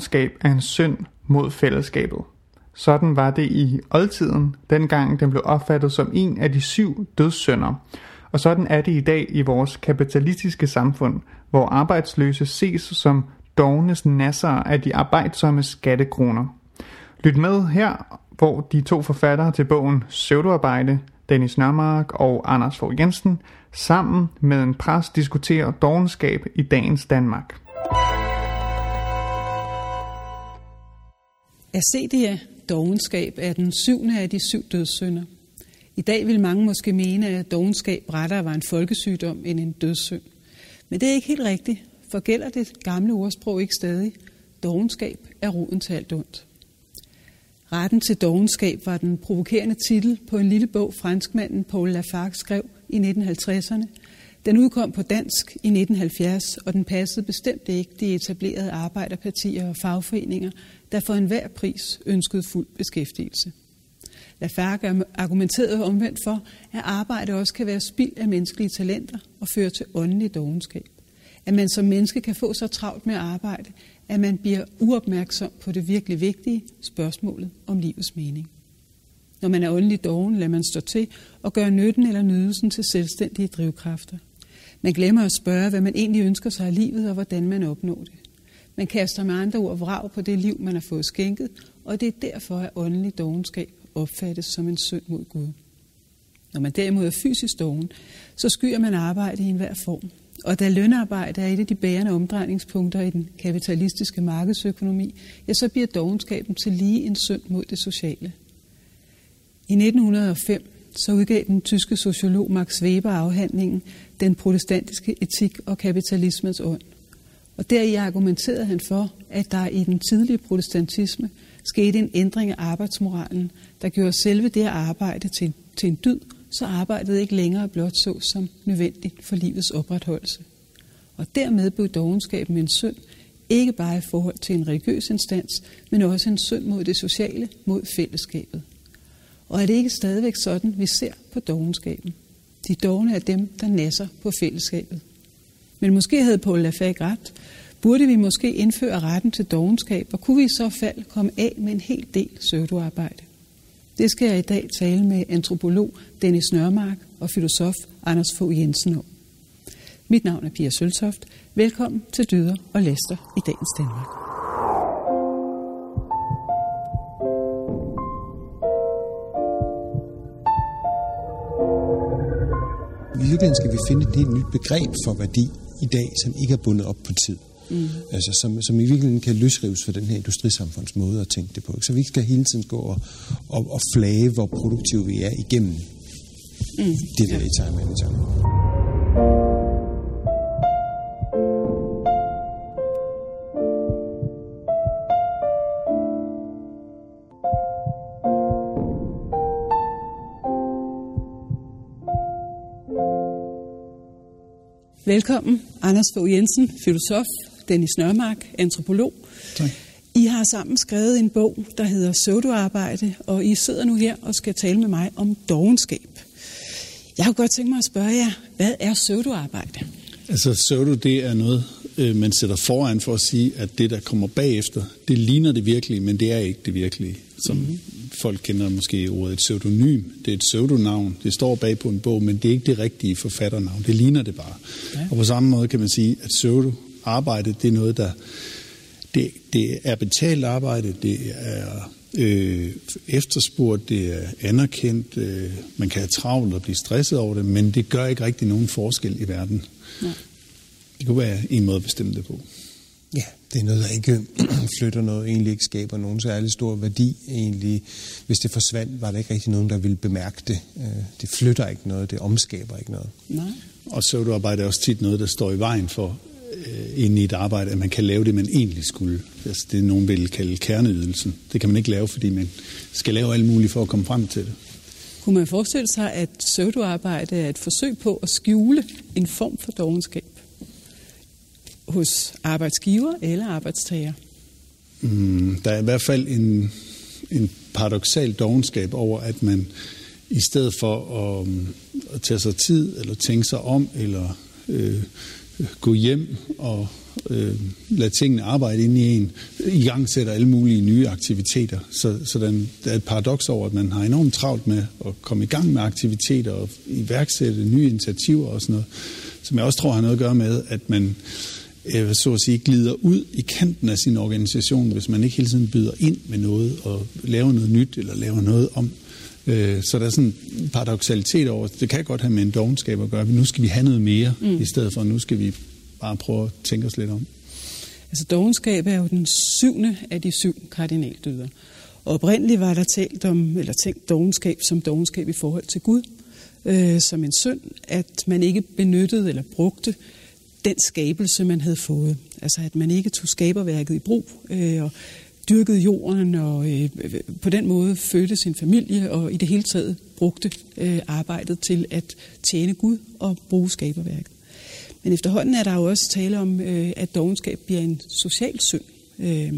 dogenskab er en synd mod fællesskabet. Sådan var det i oldtiden, dengang den blev opfattet som en af de syv dødssynder. Og sådan er det i dag i vores kapitalistiske samfund, hvor arbejdsløse ses som dognes nasser af de arbejdsomme skattekroner. Lyt med her, hvor de to forfattere til bogen Søvdearbejde, Dennis Nørmark og Anders Fogh Jensen, sammen med en præst diskuterer dogenskab i dagens Danmark. Acedia, dogenskab, er den syvende af de syv dødssynder. I dag vil mange måske mene, at dogenskab rettere var en folkesygdom end en dødssynd. Men det er ikke helt rigtigt, for gælder det gamle ordsprog ikke stadig. Dogenskab er roden til alt ondt. Retten til dogenskab var den provokerende titel på en lille bog, franskmanden Paul Lafargue skrev i 1950'erne. Den udkom på dansk i 1970, og den passede bestemt ikke de etablerede arbejderpartier og fagforeninger, der for enhver pris ønskede fuld beskæftigelse. Lafargue argumenterede omvendt for, at arbejde også kan være spild af menneskelige talenter og føre til åndelig dogenskab. At man som menneske kan få så travlt med at arbejde, at man bliver uopmærksom på det virkelig vigtige spørgsmålet om livets mening. Når man er åndelig doven, lader man stå til og gøre nytten eller nydelsen til selvstændige drivkræfter. Man glemmer at spørge, hvad man egentlig ønsker sig af livet og hvordan man opnår det. Man kaster med andre ord vrag på det liv, man har fået skænket, og det er derfor, at åndelig dogenskab opfattes som en synd mod Gud. Når man derimod er fysisk doven, så skyer man arbejde i enhver form. Og da lønarbejde er et af de bærende omdrejningspunkter i den kapitalistiske markedsøkonomi, ja, så bliver dogenskaben til lige en synd mod det sociale. I 1905 så udgav den tyske sociolog Max Weber afhandlingen Den protestantiske etik og kapitalismens ånd. Og deri argumenterede han for, at der i den tidlige protestantisme skete en ændring af arbejdsmoralen, der gjorde selve det at arbejde til, til en dyd, så arbejdet ikke længere blot så som nødvendigt for livets opretholdelse. Og dermed blev dogenskaben en synd, ikke bare i forhold til en religiøs instans, men også en synd mod det sociale, mod fællesskabet. Og er det ikke stadigvæk sådan, vi ser på dogenskaben? De dogne er dem, der nasser på fællesskabet. Men måske havde Paul Lafayette ret. Burde vi måske indføre retten til dogenskab, og kunne vi i så fald komme af med en hel del søvdoarbejde? Det skal jeg i dag tale med antropolog Dennis Nørmark og filosof Anders Fogh Jensen om. Mit navn er Pia Søltoft. Velkommen til Dyder og Læster i dagens Danmark. I virkeligheden skal vi finde et helt nyt begreb for værdi i dag, som ikke er bundet op på tid. Mm. Altså, som, som i virkeligheden kan løsrives for den her industrisamfunds måde at tænke det på. Ikke? Så vi skal hele tiden gå og, og, og flage, hvor produktive vi er igennem mm. det der i time anytime. Velkommen, Anders Fogh Jensen, filosof, Dennis Nørmark, antropolog. Tak. I har sammen skrevet en bog, der hedder Søvdearbejde, og I sidder nu her og skal tale med mig om dogenskab. Jeg har godt tænkt mig at spørge jer, hvad er søvdearbejde? Altså søvdo, det er noget, øh, man sætter foran for at sige, at det, der kommer bagefter, det ligner det virkelige, men det er ikke det virkelige. Som mm-hmm. folk kender måske ordet et pseudonym. Det er et pseudonavn. Det står bag på en bog, men det er ikke det rigtige forfatternavn. Det ligner det bare. Ja. Og på samme måde kan man sige, at pseudo arbejde, det er noget, der det, det er betalt arbejde, det er øh, efterspurgt, det er anerkendt, øh, man kan have travlt og blive stresset over det, men det gør ikke rigtig nogen forskel i verden. Ja. Det kunne være en måde at bestemme det på. Ja, det er noget, der ikke flytter noget, egentlig ikke skaber nogen særlig stor værdi. Egentlig, hvis det forsvandt, var der ikke rigtig nogen, der ville bemærke det. Øh, det flytter ikke noget, det omskaber ikke noget. Nej. Og så du arbejde er også tit noget, der står i vejen for inde i et arbejde, at man kan lave det, man egentlig skulle. Altså det, nogen vil kalde kerneydelsen. Det kan man ikke lave, fordi man skal lave alt muligt for at komme frem til det. Kunne man forestille sig, at pseudoarbejde er et forsøg på at skjule en form for dogenskab hos arbejdsgiver eller arbejdstager? Mm, der er i hvert fald en, en paradoxal dogenskab over, at man i stedet for at, at tage sig tid, eller tænke sig om, eller øh, gå hjem og, øh, lade tingene arbejde ind i en, i gang sætter alle mulige nye aktiviteter. Så, så den, der er et paradoks over, at man har enormt travlt med at komme i gang med aktiviteter og iværksætte nye initiativer og sådan noget, som jeg også tror har noget at gøre med, at man øh, så at sige glider ud i kanten af sin organisation, hvis man ikke hele tiden byder ind med noget og laver noget nyt eller laver noget om. Øh, så der er sådan en paradoxalitet over, det kan godt have med en dogenskab at gøre, nu skal vi have noget mere, mm. i stedet for nu skal vi bare prøve at tænke os lidt om. Altså dogenskab er jo den syvende af de syv kardinaldyder. Og oprindeligt var der talt om, eller tænkt dogenskab som dogenskab i forhold til Gud, øh, som en synd, at man ikke benyttede eller brugte den skabelse, man havde fået. Altså at man ikke tog skaberværket i brug øh, og dyrkede jorden og øh, på den måde fødte sin familie og i det hele taget brugte øh, arbejdet til at tjene Gud og bruge skaberværket. Men efterhånden er der jo også tale om, øh, at dogenskab bliver en social synd. Øh,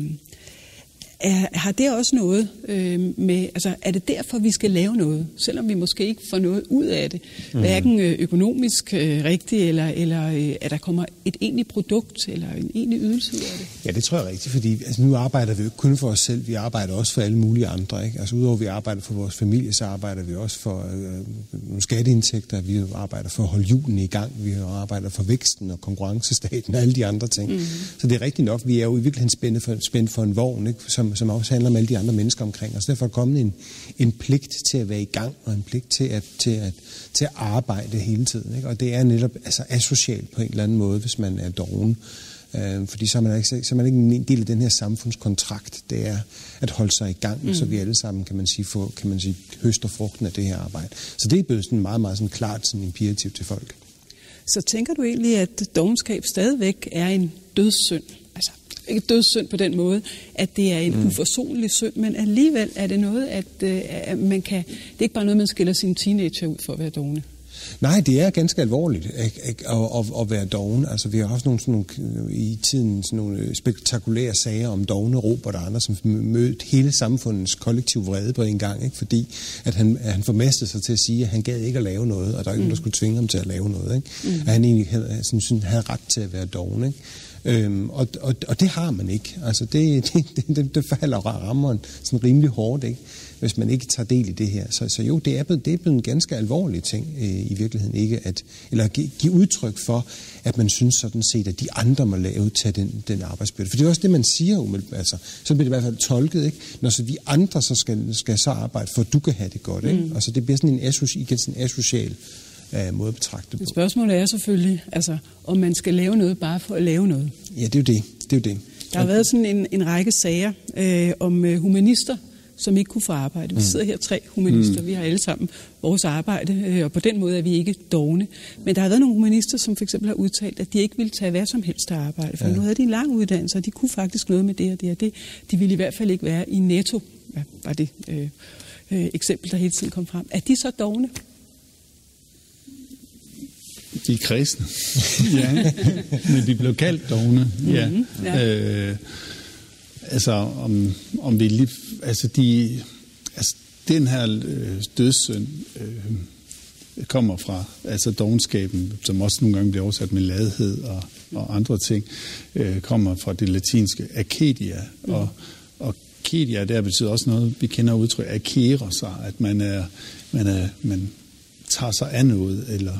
er, har det også noget øh, med, altså er det derfor, vi skal lave noget, selvom vi måske ikke får noget ud af det, mm. hverken øh, økonomisk øh, rigtigt, eller, eller øh, at der kommer et egentligt produkt, eller en egentlig ydelse ud af det? Ja, det tror jeg rigtigt, fordi altså, nu arbejder vi jo ikke kun for os selv, vi arbejder også for alle mulige andre. Ikke? Altså udover at vi arbejder for vores familie, så arbejder vi også for øh, nogle skatteindtægter, vi arbejder for at holde julen i gang, vi arbejder for væksten og konkurrencestaten og alle de andre ting. Mm. Så det er rigtigt nok, vi er jo i virkeligheden spændt for, spændt for en vogn, ikke? som som, også handler om alle de andre mennesker omkring os. Derfor er kommet en, en pligt til at være i gang, og en pligt til at, til at, til at arbejde hele tiden. Ikke? Og det er netop altså, asocialt på en eller anden måde, hvis man er doven. Øh, fordi så er, man ikke, så er man ikke en del af den her samfundskontrakt. Det er at holde sig i gang, mm. så vi alle sammen, kan man sige, få, kan man sige, høster frugten af det her arbejde. Så det er blevet sådan meget, meget sådan klart sådan imperativ til folk. Så tænker du egentlig, at dogenskab stadigvæk er en dødssynd? Ikke dødssynd på den måde, at det er en mm. uforsonlig synd, men alligevel er det noget, at, øh, at man kan, det er ikke bare noget, man skiller sine teenager ud for at være dogne. Nej, det er ganske alvorligt at, at, at, at være doven. Altså, vi har også nogle, sådan nogle, i tiden sådan nogle spektakulære sager om dogne Robert og andre, som mødte hele samfundets kollektiv vrede på en gang, ikke? fordi at han, at han formastede sig til at sige, at han gad ikke at lave noget, og der er ikke mm. nogen, der skulle tvinge ham til at lave noget. Ikke? Mm. At han egentlig havde, sådan, havde ret til at være doven. Ikke? Øhm, og, og, og det har man ikke. Altså det, det, det, det falder rammeren sådan rimelig hårdt, ikke? hvis man ikke tager del i det her. Så, så jo, det er, blevet, det er blevet en ganske alvorlig ting øh, i virkeligheden. ikke at, Eller give, give udtryk for, at man synes sådan set, at de andre må lave til den, den arbejdsbyrde. For det er også det, man siger Altså, så bliver det i hvert fald tolket, ikke? når så vi andre så skal, skal så arbejde, for at du kan have det godt. Ikke? Mm. Altså det bliver sådan en, asos, igen, sådan en asocial øh, måde at betragte det på. Spørgsmålet er selvfølgelig, altså, om man skal lave noget bare for at lave noget. Ja, det er jo det. det, er jo det. Der har været sådan en, en række sager øh, om øh, humanister, som ikke kunne få arbejde. Vi mm. sidder her tre humanister, mm. vi har alle sammen vores arbejde, øh, og på den måde er vi ikke dogne. Men der har været nogle humanister, som for eksempel har udtalt, at de ikke ville tage hvad som helst arbejde, for ja. nu havde de en lang uddannelse, og de kunne faktisk noget med det og det og det. De ville i hvert fald ikke være i netto, ja, var det øh, øh, eksempel, der hele tiden kom frem. Er de så dogne? De er kristne. ja. Men de blev kaldt dogne. Ja. Mm-hmm. ja. Øh, altså, om, om vi lige... Altså, de, altså, den her øh, dødssynd øh, kommer fra altså dogenskaben, som også nogle gange bliver oversat med ladhed og, og andre ting, øh, kommer fra det latinske akedia. Mm. Og, og akedia, der betyder også noget, vi kender udtryk, akere sig, at man er, man er, man tager sig af noget, eller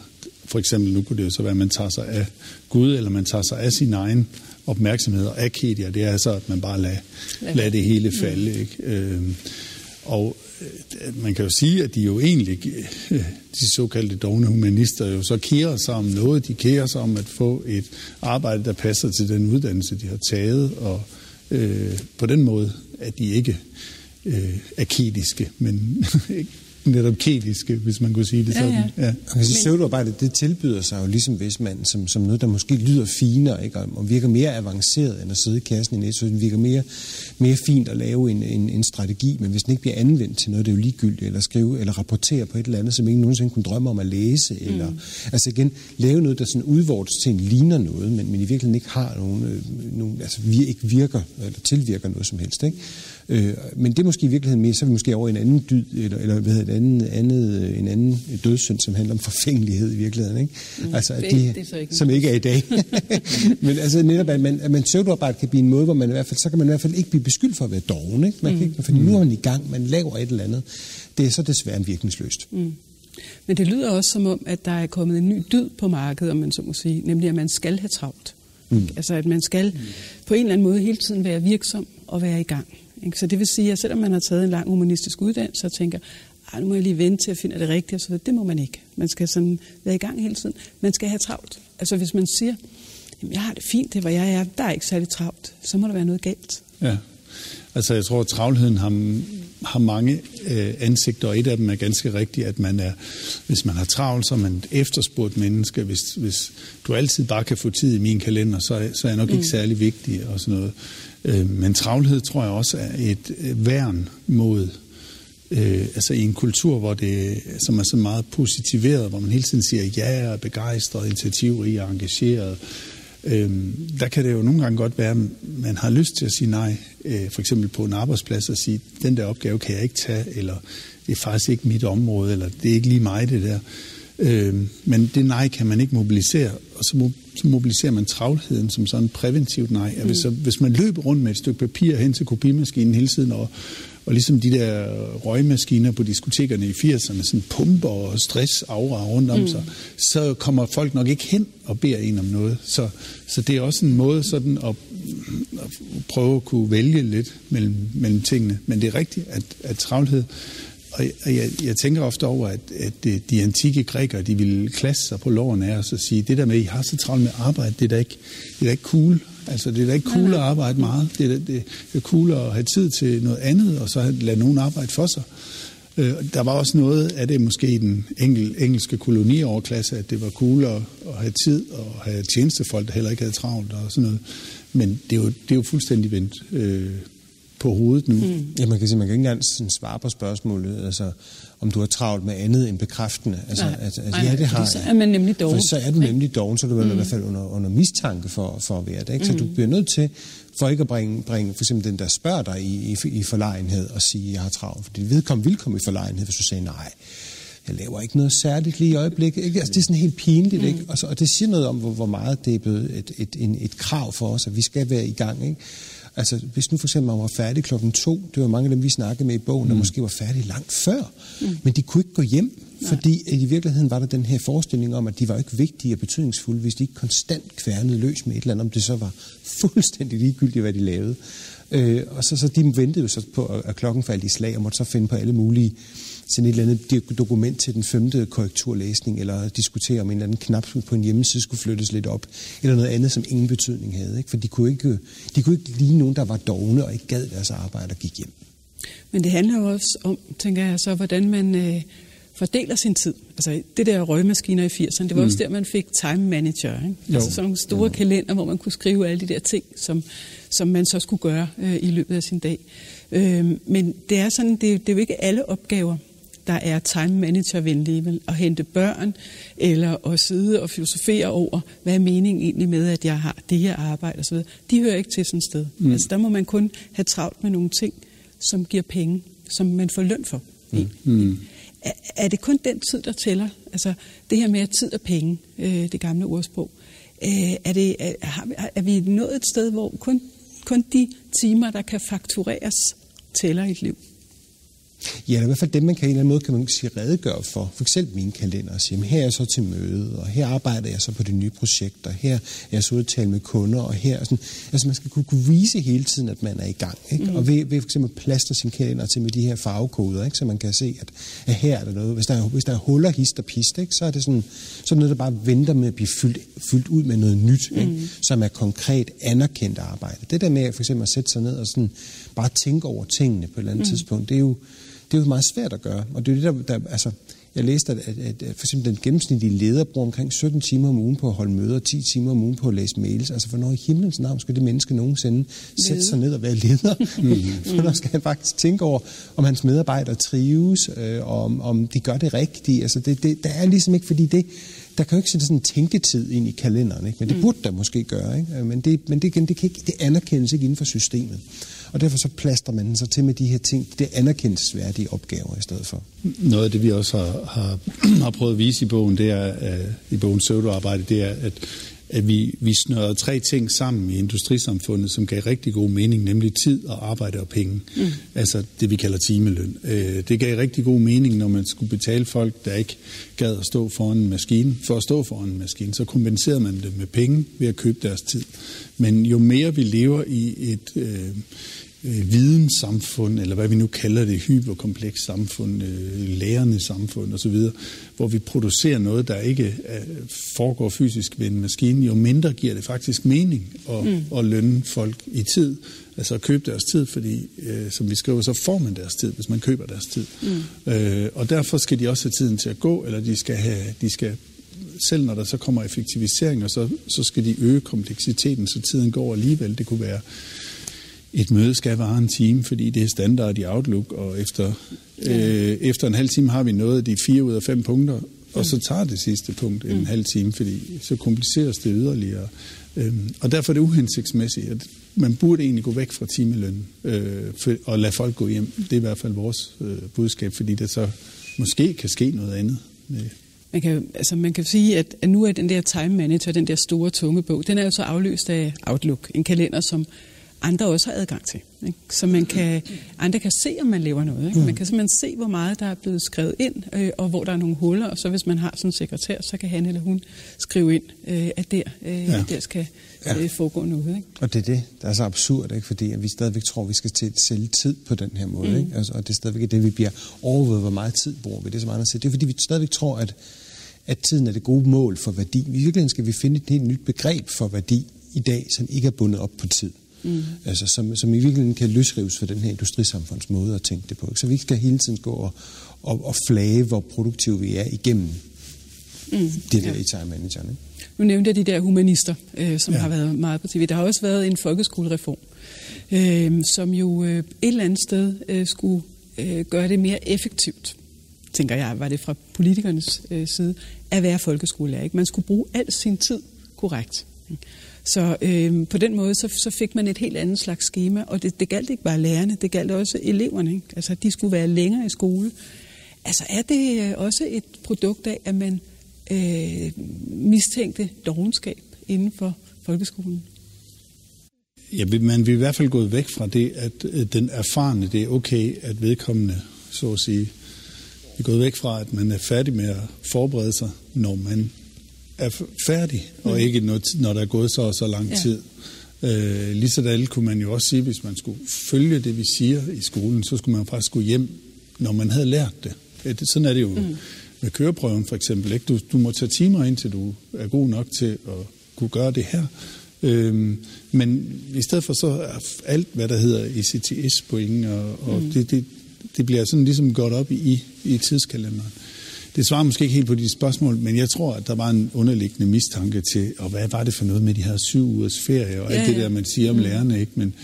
for eksempel, nu kunne det jo så være, at man tager sig af Gud, eller man tager sig af sin egen opmærksomhed. Og akedia, det er så, at man bare lader, lader det hele falde. Ikke? Øhm, og øh, man kan jo sige, at de jo egentlig, øh, de såkaldte dogne humanister, jo så kærer sig om noget. De kærer sig om at få et arbejde, der passer til den uddannelse, de har taget. Og øh, på den måde er de ikke øh, akediske, men netop kemiske, hvis man kunne sige det sådan. Ja, ja. Ja. Man sige, søvdearbejde, det tilbyder sig jo ligesom hvis man, som, som noget, der måske lyder finere, ikke? og virker mere avanceret, end at sidde i kassen i Netto. Den virker mere, mere fint at lave en, en, en strategi, men hvis den ikke bliver anvendt til noget, det er jo ligegyldigt, eller skrive, eller rapportere på et eller andet, som ingen nogensinde kunne drømme om at læse, mm. eller altså igen, lave noget, der sådan udvortes til en ligner noget, men, men i virkeligheden ikke har nogen, øh, nogen altså vi ikke virker, eller tilvirker noget som helst, ikke? Øh, men det er måske i virkeligheden mere, så er vi måske over en anden dyd, eller, eller hvad hedder andet, andet, en anden dødssynd, som handler om forfængelighed i virkeligheden. Ikke? Mm, altså, det- de, det er ikke som ikke er i dag. Men altså netop, at man, at man pseudoarbejde kan blive en måde, hvor man i hvert fald, så kan man i hvert fald ikke blive beskyldt for at være doven. Ikke? Man kan ikke, fordi nu er man i gang, man laver et eller andet. Det er så desværre virkningsløst. Mm. Men det lyder også som om, at der er kommet en ny dyd på markedet, om man så må sige, nemlig at man skal have travlt. Mm. Altså at man skal på en eller anden måde hele tiden være virksom og være i gang. Ikke? Så det vil sige, at selvom man har taget en lang humanistisk uddannelse og tænker, "Ej, nu må jeg lige vente til at finde det rigtige, så det må man ikke. Man skal sådan være i gang hele tiden. Man skal have travlt. Altså hvis man siger, Jamen, jeg har det fint, det er, hvor jeg er, der er ikke særlig travlt, så må der være noget galt. Ja. Altså jeg tror, at travlheden har, har mange øh, ansigter, og et af dem er ganske rigtigt, at man er, hvis man har travlt, så er man et efterspurgt menneske. Hvis, hvis du altid bare kan få tid i min kalender, så, er- så er jeg nok mm. ikke særlig vigtig og sådan noget. Øh, men travlhed tror jeg også er et øh, værn mod øh, altså i en kultur, hvor det, som er så meget positiveret, hvor man hele tiden siger ja, og er begejstret, initiativrig og engageret, Øhm, der kan det jo nogle gange godt være, at man har lyst til at sige nej, øh, for eksempel på en arbejdsplads, og sige, den der opgave kan jeg ikke tage, eller det er faktisk ikke mit område, eller det er ikke lige mig det der. Øhm, men det nej kan man ikke mobilisere, og så, mo- så mobiliserer man travlheden som sådan en præventivt nej. Mm. Hvis, så, hvis man løber rundt med et stykke papir hen til kopimaskinen hele tiden, og, og ligesom de der røgmaskiner på diskotekerne i 80'erne, sådan pumper og stress aura rundt om mm. sig, så kommer folk nok ikke hen og beder en om noget. Så, så det er også en måde sådan at, at prøve at kunne vælge lidt mellem, mellem tingene. Men det er rigtigt, at, at travlhed, og jeg, jeg, jeg tænker ofte over, at, at det- de antikke grækere, de ville klasse sig på loven af os og sige, det der med, at I har så travlt med arbejde, det er da ikke, det er da ikke cool. Altså, det er da ikke cool at arbejde meget. Det er, da- det er cool at have tid til noget andet, og så lade nogen arbejde for sig. Øh, der var også noget af det måske i den engel, engelske kolonioverklasse, at det var cool at, at have tid og have tjenestefolk, der heller ikke havde travlt og sådan noget. Men det er jo, det er jo fuldstændig vendt øh, på hovedet nu. Mm. Ja, man kan sige, man kan ikke engang sådan svare på spørgsmålet, altså om du har travlt med andet end bekræftende. Altså, Nej. altså, altså Nej, ja, det har så er man nemlig doven. For så er du nemlig doven, så er du vel i hvert fald under, under mistanke for, for at være det. Ikke? Så du bliver nødt til, for ikke at bringe, bringe for eksempel den, der spørger dig i, i, i forlegenhed og sige, at jeg har travlt. Fordi vedkommende vil komme i forlegenhed, hvis du siger nej. Jeg laver ikke noget særligt lige i øjeblikket. Ikke? Altså, det er sådan helt pinligt, ikke? Og, så, og det siger noget om, hvor, hvor meget det er blevet et, et, en, et krav for os, at vi skal være i gang. Ikke? Altså, hvis nu for eksempel man var færdig klokken to, det var mange af dem, vi snakkede med i bogen, der måske var færdige langt før, mm. men de kunne ikke gå hjem, fordi at i virkeligheden var der den her forestilling om, at de var ikke vigtige og betydningsfulde, hvis de ikke konstant kværnede løs med et eller andet, om det så var fuldstændig ligegyldigt, hvad de lavede. Øh, og så, så de ventede jo så på, at- at klokken faldt i slag, og måtte så finde på alle mulige sådan et eller andet dokument til den femte korrekturlæsning, eller diskutere om en eller anden knap på en hjemmeside skulle flyttes lidt op, eller noget andet, som ingen betydning havde. Ikke? For de kunne, ikke, de kunne ikke lide nogen, der var dogne og ikke gad deres arbejde og gik hjem. Men det handler jo også om, tænker jeg så, hvordan man øh, fordeler sin tid. Altså det der røgmaskiner i 80'erne, det var mm. også der, man fik time manager. Ikke? Jo. Altså sådan nogle store jo. kalender, hvor man kunne skrive alle de der ting, som, som man så skulle gøre øh, i løbet af sin dag. Øh, men det er sådan, det, det er jo ikke alle opgaver, der er time manager-venlige, vel? at hente børn, eller at sidde og filosofere over, hvad er meningen egentlig med, at jeg har det her arbejde osv. De hører ikke til sådan et sted. Mm. Altså der må man kun have travlt med nogle ting, som giver penge, som man får løn for. Mm. Mm. Er, er det kun den tid, der tæller? Altså det her med at tid og penge, øh, det gamle ordsprog. Øh, er, det, er, er vi nået et sted, hvor kun, kun de timer, der kan faktureres, tæller i et liv? Ja, eller i hvert fald dem, man kan i en eller anden måde kan man sige, redegøre for. For eksempel min kalender og sige, jamen, her er jeg så til møde, og her arbejder jeg så på det nye projekt, og her er jeg så ude tale med kunder, og her er sådan, altså man skal kunne, kunne vise hele tiden, at man er i gang. Ikke? Mm. Og ved, ved for eksempel plastre sin kalender til med de her farvekoder, ikke? så man kan se, at, at her er der noget. Hvis der er, hvis der er huller, hist og pist, ikke? så er det sådan, så det noget, der bare venter med at blive fyldt, fyldt ud med noget nyt, ikke? Mm. som er konkret anerkendt arbejde. Det der med for eksempel at sætte sig ned og sådan, bare tænke over tingene på et eller andet mm. tidspunkt, det er jo det er jo meget svært at gøre. Og det er jo det, der, der altså, jeg læste, at, at, at for eksempel den gennemsnitlige leder bruger omkring 17 timer om ugen på at holde møder, og 10 timer om ugen på at læse mails. Altså, hvornår i himlens navn skal det menneske nogensinde sætte sig ned og være leder? Mm. Hvornår skal han faktisk tænke over, om hans medarbejdere trives, øh, og om, om de gør det rigtigt? Altså, det, det, der er ligesom ikke, fordi det, der kan jo ikke sætte sådan en tænketid ind i kalenderen, ikke? men det burde der måske gøre. Ikke? Øh, Men, det, men det, igen, det, kan ikke, det anerkendes ikke inden for systemet. Og derfor så plaster man så til med de her ting, det anerkendelsesværdige opgaver i stedet for. Noget af det, vi også har, har, har prøvet at vise i bogen, det er, uh, i bogen Søvdearbejde, det er, at at vi, vi snørrede tre ting sammen i industrisamfundet, som gav rigtig god mening, nemlig tid og arbejde og penge. Mm. Altså det, vi kalder timeløn. Øh, det gav rigtig god mening, når man skulle betale folk, der ikke gad at stå foran en maskine. For at stå foran en maskine, så kompenserede man det med penge ved at købe deres tid. Men jo mere vi lever i et... Øh, øh, videnssamfund, eller hvad vi nu kalder det, hyperkompleks samfund, øh, lærende samfund osv., hvor vi producerer noget, der ikke øh, foregår fysisk ved en maskine, jo mindre giver det faktisk mening at, mm. at lønne folk i tid, altså at købe deres tid, fordi øh, som vi skriver, så får man deres tid, hvis man køber deres tid. Mm. Øh, og derfor skal de også have tiden til at gå, eller de skal have, de skal selv når der så kommer effektiviseringer, så, så skal de øge kompleksiteten, så tiden går alligevel. Det kunne være et møde skal vare en time, fordi det er standard i Outlook, og efter, ja. øh, efter en halv time har vi nået de fire ud af fem punkter, og så tager det sidste punkt en mm. halv time, fordi så kompliceres det yderligere. Øhm, og derfor er det uhensigtsmæssigt, at man burde egentlig gå væk fra timeløn øh, for, og lade folk gå hjem. Det er i hvert fald vores øh, budskab, fordi der så måske kan ske noget andet. Man kan, altså man kan sige, at, at nu er den der time manager, den der store tunge bog, den er jo så afløst af Outlook, en kalender, som andre også har adgang til. Ikke? Så man kan, andre kan se, om man laver noget. Ikke? Man kan simpelthen se, hvor meget der er blevet skrevet ind, øh, og hvor der er nogle huller, og så hvis man har sådan en sekretær, så kan han eller hun skrive ind, øh, at der, øh, ja. der skal øh, foregå noget. Ikke? Og det er det, der er så absurd, ikke? fordi at vi stadigvæk tror, at vi skal til sælge tid på den her måde. Mm. Ikke? Altså, og det er stadigvæk det, vi bliver overvåget, hvor meget tid bruger vi. Det er så meget at Det er fordi, vi stadigvæk tror, at, at tiden er det gode mål for værdi. I virkeligheden skal vi finde et helt nyt begreb for værdi i dag, som ikke er bundet op på tid mm. altså, som, som i virkeligheden kan løsrives for den her industrisamfunds måde at tænke det på. Ikke? Så vi skal hele tiden gå og, og, og flage, hvor produktive vi er igennem mm. det der ja. i time manageren. Ikke? Nu nævnte jeg de der humanister, øh, som ja. har været meget på tv. Der har også været en folkeskolereform, øh, som jo øh, et eller andet sted øh, skulle øh, gøre det mere effektivt, tænker jeg, var det fra politikernes øh, side, at være folkeskolelærer. Ikke? Man skulle bruge al sin tid korrekt. Ikke? Så øh, på den måde, så, så fik man et helt andet slags schema, og det, det galt ikke bare lærerne, det galt også eleverne. Ikke? Altså, de skulle være længere i skole. Altså, er det øh, også et produkt af, at man øh, mistænkte dogenskab inden for folkeskolen? Ja, man er i hvert fald gået væk fra det, at øh, den erfarne, det er okay, at vedkommende, så at sige, vi er gået væk fra, at man er færdig med at forberede sig, når man er færdig, og mm. ikke når, når der er gået så og så lang tid. Ja. Øh, ligesådan kunne man jo også sige, hvis man skulle følge det, vi siger i skolen, så skulle man faktisk gå hjem, når man havde lært det. Sådan er det jo mm. med køreprøven for eksempel. Ikke? Du, du må tage timer ind, til du er god nok til at kunne gøre det her. Øhm, men i stedet for så er alt, hvad der hedder ECTS-point, og, og mm. det, det, det bliver sådan ligesom godt op i, i tidskalenderen. Det svarer måske ikke helt på de spørgsmål, men jeg tror, at der var en underliggende mistanke til, og hvad var det for noget med de her syv ugers ferie, og ja, alt det der, man siger om mm. lærerne, ikke? Men,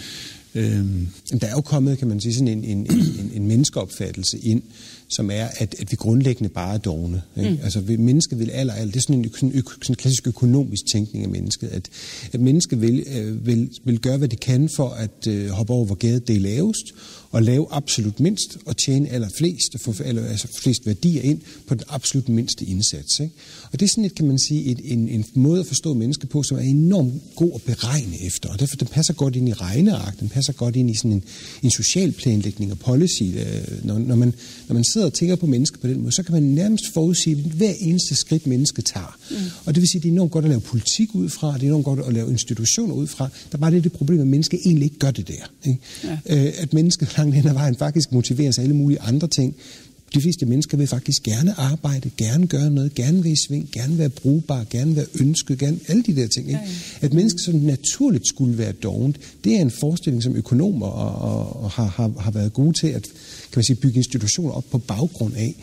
øhm. Der er jo kommet, kan man sige, sådan en, en, en, en menneskeopfattelse ind, som er, at, at vi grundlæggende bare er dogne. Ikke? Mm. Altså mennesket vil aller, aller, det er sådan en, sådan en, sådan klassisk økonomisk tænkning af mennesket, at, at mennesket vil, øh, vil, vil gøre, hvad det kan for at øh, hoppe over, hvor gadet det er lavest, og lave absolut mindst og tjene allerflest og få aller, altså flest værdier ind på den absolut mindste indsats. Ikke? Og det er sådan et, kan man sige, et, en, en måde at forstå mennesket på, som er enormt god at beregne efter. Og derfor den passer godt ind i regneark, den passer godt ind i sådan en, en social planlægning og policy. Øh, når, når, man, når man sidder og tænker på mennesker på den måde, så kan man nærmest forudsige hver eneste skridt, mennesket tager. Mm. Og det vil sige, at det er enormt godt at lave politik ud fra, det er enormt godt at lave institutioner ud fra. Der er bare det, det problem, at mennesket egentlig ikke gør det der. Ikke? Ja. Øh, at mennesket langt hen ad vejen faktisk motiveres af alle mulige andre ting. De fleste mennesker vil faktisk gerne arbejde, gerne gøre noget, gerne være i sving, gerne være brugbar, gerne være ønsket, gerne alle de der ting. Ikke? At mennesker sådan naturligt skulle være dovent, det er en forestilling, som økonomer og, og, og har, har, har været gode til at kan man sige, bygge institutioner op på baggrund af.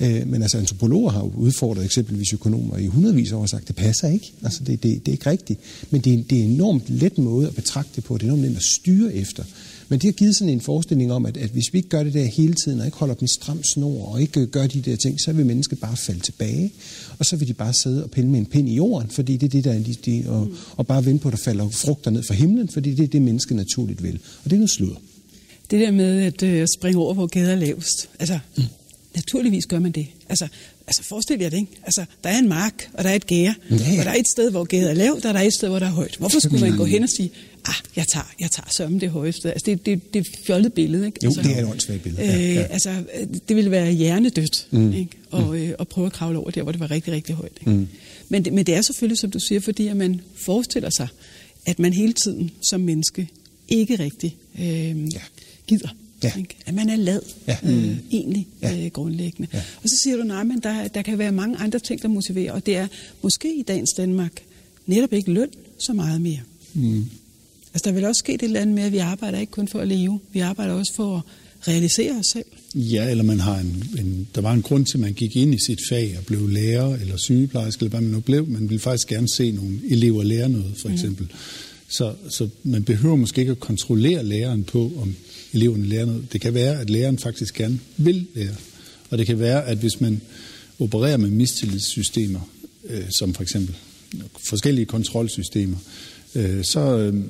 Øh, men altså antropologer har jo udfordret eksempelvis økonomer i hundredvis år og sagt, det passer ikke. Altså det, det, det er ikke rigtigt. Men det er, det er en enormt let måde at betragte det på. Det er enormt nemt at styre efter. Men det har givet sådan en forestilling om, at, at hvis vi ikke gør det der hele tiden, og ikke holder dem i stram snor, og ikke øh, gør de der ting, så vil mennesket bare falde tilbage. Og så vil de bare sidde og pille med en pind i jorden, fordi det er det, der er de, de og, og bare vente på, at der falder frugter ned fra himlen, fordi det er det, mennesket naturligt vil. Og det er noget sludder. Det der med at øh, springe over, hvor gader er lavest. Altså, mm. naturligvis gør man det. Altså, altså forestil jer det, ikke? Altså, der er en mark, og der er et gære, ja, ja. og der er et sted, hvor gader er lavt, og der er et sted, hvor der er højt. Hvorfor skulle man gå hen og sige, ah, jeg tager, jeg tager sørme det højeste. Altså, det, det, det er fjollet billede, ikke? Jo, altså, det er et åndssvagt billede. Ja, ja. Øh, altså, det ville være hjernedødt, mm. ikke? Og, øh, at prøve at kravle over der, hvor det var rigtig, rigtig højt. Ikke? Mm. Men, det, men det er selvfølgelig, som du siger, fordi at man forestiller sig, at man hele tiden som menneske ikke rigtig øh, ja. Gider. Ja. Ikke? At man er lad, ja. øh, egentlig ja. øh, grundlæggende. Ja. Og så siger du, nej, men der, der kan være mange andre ting, der motiverer, og det er måske i dagens Danmark netop ikke løn så meget mere. Mm. Altså, der vil også ske det eller andet med, at vi arbejder ikke kun for at leve. Vi arbejder også for at realisere os selv. Ja, eller man har en, en, der var en grund til, at man gik ind i sit fag og blev lærer eller sygeplejerske, eller hvad man nu blev. Man ville faktisk gerne se nogle elever lære noget, for mm. eksempel. Mm. Så, så man behøver måske ikke at kontrollere læreren på, om eleverne lærer noget. Det kan være, at læreren faktisk gerne vil lære. Og det kan være, at hvis man opererer med mistillidssystemer, øh, som for eksempel forskellige kontrolsystemer, øh, så, øh,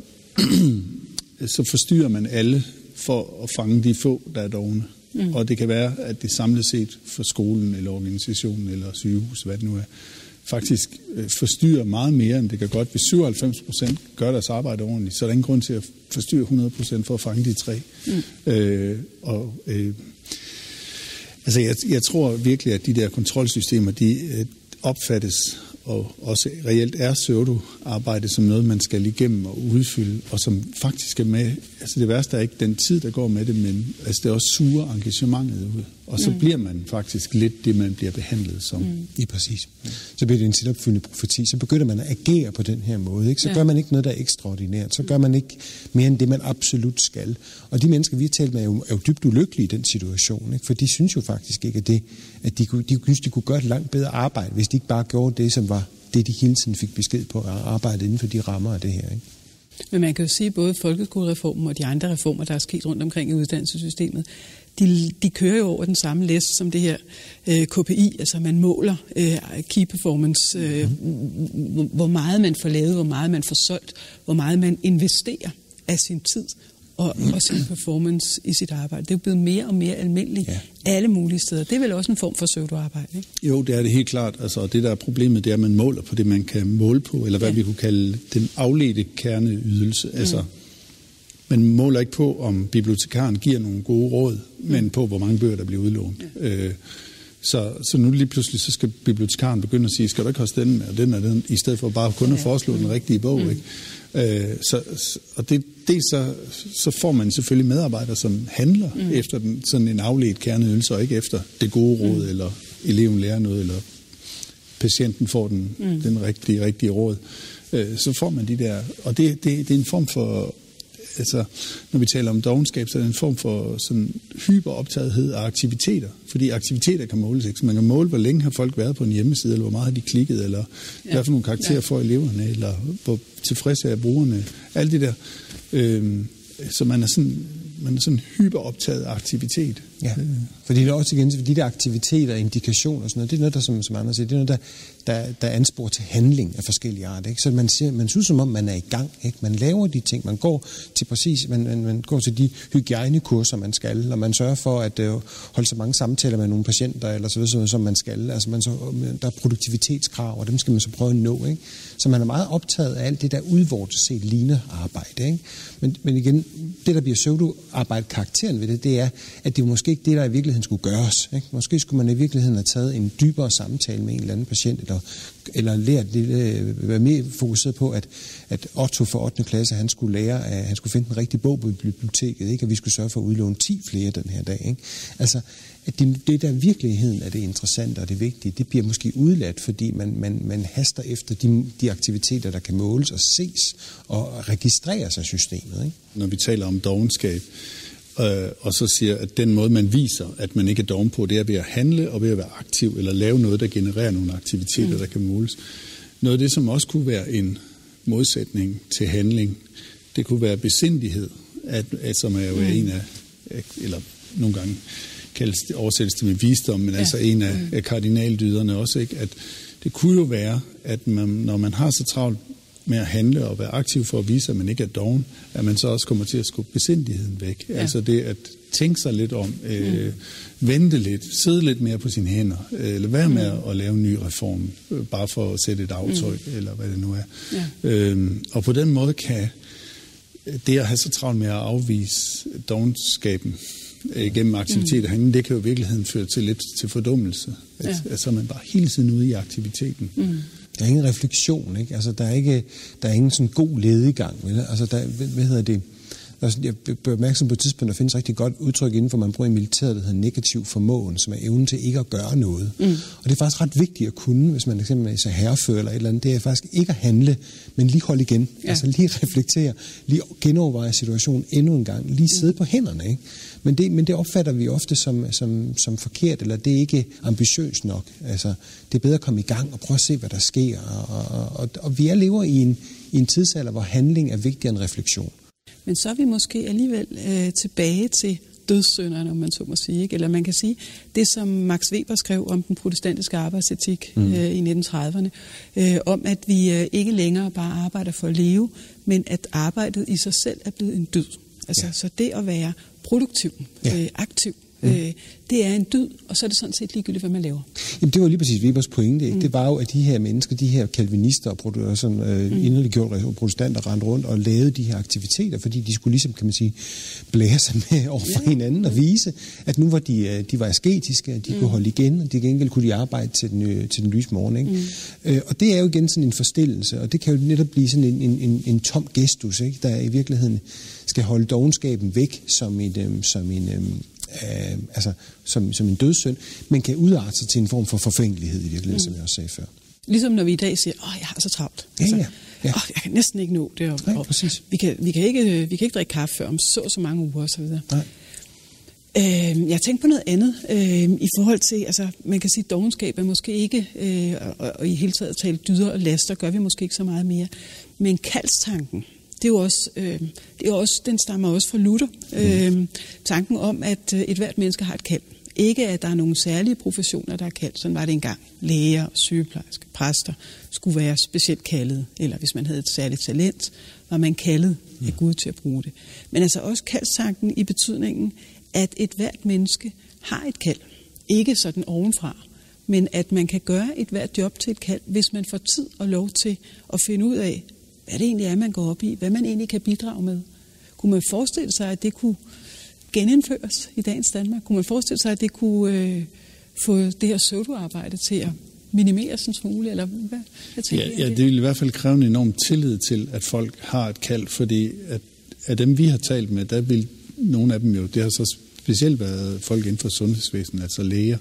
så forstyrrer man alle for at fange de få, der er dogne. Mm. Og det kan være, at det samlet set for skolen eller organisationen eller sygehus, hvad det nu er, faktisk øh, forstyrrer meget mere, end det kan godt. Hvis 97 procent gør deres arbejde ordentligt, så er der ingen grund til at forstyrre 100 procent for at fange de tre. Mm. Øh, og, øh, altså jeg, jeg tror virkelig, at de der kontrolsystemer, de øh, opfattes og også reelt er pseudo-arbejde som noget, man skal igennem og udfylde, og som faktisk er med, altså det værste er ikke den tid, der går med det, men altså det er også sure engagementet ud. Og så mm. bliver man faktisk lidt det, man bliver behandlet som. Mm. Ja, præcis. Så bliver det en selvopfyldende profeti. Så begynder man at agere på den her måde. Ikke? Så ja. gør man ikke noget, der er ekstraordinært. Så gør man ikke mere end det, man absolut skal. Og de mennesker, vi har talt med, er jo, er jo dybt ulykkelige i den situation. Ikke? For de synes jo faktisk ikke, at, det, at de, kunne, de, de, de kunne gøre et langt bedre arbejde, hvis de ikke bare gjorde det, som var det, de hele tiden fik besked på at arbejde inden for de rammer af det her. Ikke? Men man kan jo sige, at både folkeskolereformen og de andre reformer, der er sket rundt omkring i uddannelsessystemet, de, de kører jo over den samme læst som det her øh, KPI, altså man måler øh, key performance, øh, mm. hvor meget man får lavet, hvor meget man får solgt, hvor meget man investerer af sin tid og, og sin performance i sit arbejde. Det er jo blevet mere og mere almindeligt ja. alle mulige steder. Det er vel også en form for pseudoarbejde, ikke? Jo, det er det helt klart. Altså, det der er problemet, det er, at man måler på det, man kan måle på, eller hvad ja. vi kunne kalde den afledte kerneydelse. Mm. Altså, man måler ikke på, om bibliotekaren giver nogle gode råd, mm. men på, hvor mange bøger, der bliver udlånt. Ja. Øh, så, så nu lige pludselig, så skal bibliotekaren begynde at sige, skal du ikke også den og den og den, i stedet for bare kun at foreslå den rigtige bog. Mm. Ikke? Øh, så, og det, det så, så får man selvfølgelig medarbejdere, som handler mm. efter den, sådan en afledt kerneydelse, og ikke efter det gode råd, mm. eller eleven lærer noget, eller patienten får den, mm. den rigtige, rigtige råd. Øh, så får man de der, og det, det, det er en form for altså, når vi taler om dogenskab, så er det en form for sådan hyperoptagethed af aktiviteter. Fordi aktiviteter kan måles, ikke? Så man kan måle, hvor længe har folk været på en hjemmeside, eller hvor meget har de klikket, eller ja. hvad for nogle karakterer ja. får eleverne, eller hvor tilfredse er brugerne. Alt det der. Øhm, så man er sådan, man er sådan hyperoptaget af aktivitet. Ja, øh. fordi det er også igen, fordi de der aktiviteter, indikationer og sådan noget, det er noget, der, som, som andre siger, det er noget, der, der, der ansporer til handling af forskellige arter. Ikke? Så man, ser, man synes som om, man er i gang. Ikke? Man laver de ting, man går til præcis, man, man, man går til de hygiejnekurser, man skal, og man sørger for at øh, holde så mange samtaler med nogle patienter, eller så videre, som man skal. Altså man så, øh, der er produktivitetskrav, og dem skal man så prøve at nå. Ikke? Så man er meget optaget af alt det, der udvortet set ligner arbejde. Ikke? Men, men igen, det der bliver pseudo-arbejde karakteren ved det, det er, at det måske måske ikke det, der i virkeligheden skulle gøres. Ikke? Måske skulle man i virkeligheden have taget en dybere samtale med en eller anden patient, eller, eller lært lidt, øh, være mere fokuseret på, at, at Otto for 8. klasse, han skulle lære, at han skulle finde en rigtig bog på biblioteket, ikke? og vi skulle sørge for at udlåne 10 flere den her dag. Ikke? Altså, at det, det der virkeligheden er det interessante og det vigtige, det bliver måske udladt, fordi man, man, man haster efter de, de aktiviteter, der kan måles og ses og registreres af systemet. Ikke? Når vi taler om dogenskab, øh, og så siger, at den måde, man viser, at man ikke er doven på, det er ved at handle og ved at være aktiv, eller lave noget, der genererer nogle aktiviteter, mm. der kan måles. Noget af det, som også kunne være en modsætning til handling, det kunne være besindighed, at, at som er jo mm. en af, eller nogle gange kaldes oversættes det med visdom, men ja. altså en af, mm. af kardinaldyderne også, ikke? at det kunne jo være, at man, når man har så travlt med at handle og være aktiv for at vise, at man ikke er doven, at man så også kommer til at skubbe besindigheden væk. Ja. Altså det at tænke sig lidt om, øh, mm. vente lidt, sidde lidt mere på sine hænder, øh, eller være med mm. at lave en ny reform, øh, bare for at sætte et aftryk, mm. eller hvad det nu er. Ja. Øhm, og på den måde kan det at have så travlt med at afvise dogenskaben øh, gennem mm. herinde, det kan jo i virkeligheden føre til lidt til fordummelse. At, ja. at så er man bare hele tiden ude i aktiviteten. Mm. Der er ingen refleksion, ikke? Altså, der er ikke, der er ingen sådan god ledegang, vel? Altså, der, hvad hedder det? Altså, jeg blev opmærksom på et tidspunkt, der findes rigtig godt udtryk inden for, man bruger i militæret, der hedder negativ formåen, som er evnen til ikke at gøre noget. Mm. Og det er faktisk ret vigtigt at kunne, hvis man eksempelvis er herrefører eller et eller andet, det er faktisk ikke at handle, men lige holde igen. Ja. Altså lige reflektere, lige genoverveje situationen endnu en gang, lige sidde mm. på hænderne. Ikke? Men, det, men det opfatter vi ofte som, som, som forkert, eller det er ikke ambitiøst nok. Altså, det er bedre at komme i gang og prøve at se, hvad der sker. Og, og, og, og vi er lever i en, i en tidsalder, hvor handling er vigtigere end refleksion. Men så er vi måske alligevel øh, tilbage til dødssynderne, om man så må sige. Ikke? Eller man kan sige, det som Max Weber skrev om den protestantiske arbejdsetik mm. øh, i 1930'erne, øh, om at vi øh, ikke længere bare arbejder for at leve, men at arbejdet i sig selv er blevet en død. Altså, ja. Så det at være produktiv, ja. øh, aktiv, Mm. Øh, det er en dyd, og så er det sådan set ligegyldigt, hvad man laver. Jamen, det var lige præcis Webers pointe. Ikke? Mm. Det var jo, at de her mennesker, de her kalvinister og sådan, øh, mm. inderliggjorte protestanter rendte rundt og lavede de her aktiviteter, fordi de skulle ligesom, kan man sige, blære sig med over for ja. hinanden og vise, at nu var de, øh, de var asketiske, de mm. kunne holde igen, og de gengæld kunne de arbejde til den, øh, til den lyse morgen. Ikke? Mm. Øh, og det er jo igen sådan en forstillelse, og det kan jo netop blive sådan en, en, en, en tom gestus, ikke? der i virkeligheden skal holde dogenskaben væk som en, øh, som en øh, øh, altså, som, som en dødssynd, men kan udarte sig til en form for forfængelighed i virkeligheden, mm. som jeg også sagde før. Ligesom når vi i dag siger, åh, jeg har så travlt. Ja, altså, ja. Ja. Åh, jeg kan næsten ikke nå det. Og, Nej, præcis. Vi kan, vi, kan ikke, vi kan ikke drikke kaffe før om så så mange uger osv. Nej. Øh, jeg tænkte på noget andet øh, i forhold til, altså man kan sige, at dogenskab er måske ikke, øh, og, og i hele taget tale dyder og laster, gør vi måske ikke så meget mere. Men kaldstanken, det er jo også, øh, det er også, den stammer også fra Luther. Øh, tanken om, at øh, et hvert menneske har et kald. Ikke at der er nogle særlige professioner, der er kaldt. Sådan var det engang. Læger, sygeplejersker, præster skulle være specielt kaldet. Eller hvis man havde et særligt talent, var man kaldet af mm. Gud til at bruge det. Men altså også kaldstanken i betydningen, at et hvert menneske har et kald. Ikke sådan ovenfra, men at man kan gøre et hvert job til et kald, hvis man får tid og lov til at finde ud af, hvad det egentlig er, man går op i, hvad man egentlig kan bidrage med. Kunne man forestille sig, at det kunne genindføres i dagens Danmark? Kunne man forestille sig, at det kunne øh, få det her pseudoarbejde til at minimere en smule? Eller hvad, hvad ja, ja, det vil i hvert fald kræve en enorm tillid til, at folk har et kald, fordi at, at dem, vi har talt med, der vil nogle af dem jo, det har så specielt været folk inden for sundhedsvæsenet, altså læger,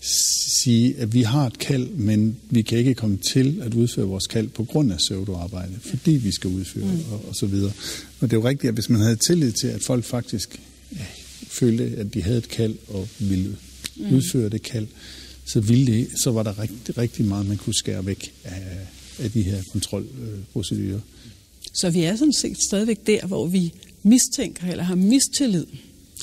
sige, at vi har et kald, men vi kan ikke komme til at udføre vores kald på grund af pseudoarbejde, fordi vi skal udføre mm. og, og så videre. Og det er jo rigtigt, at hvis man havde tillid til, at folk faktisk ja, følte, at de havde et kald og ville mm. udføre det kald, så, ville det, så var der rigtig, rigtig meget, man kunne skære væk af, af de her kontrolprocedurer. Så vi er sådan set stadigvæk der, hvor vi mistænker eller har mistillid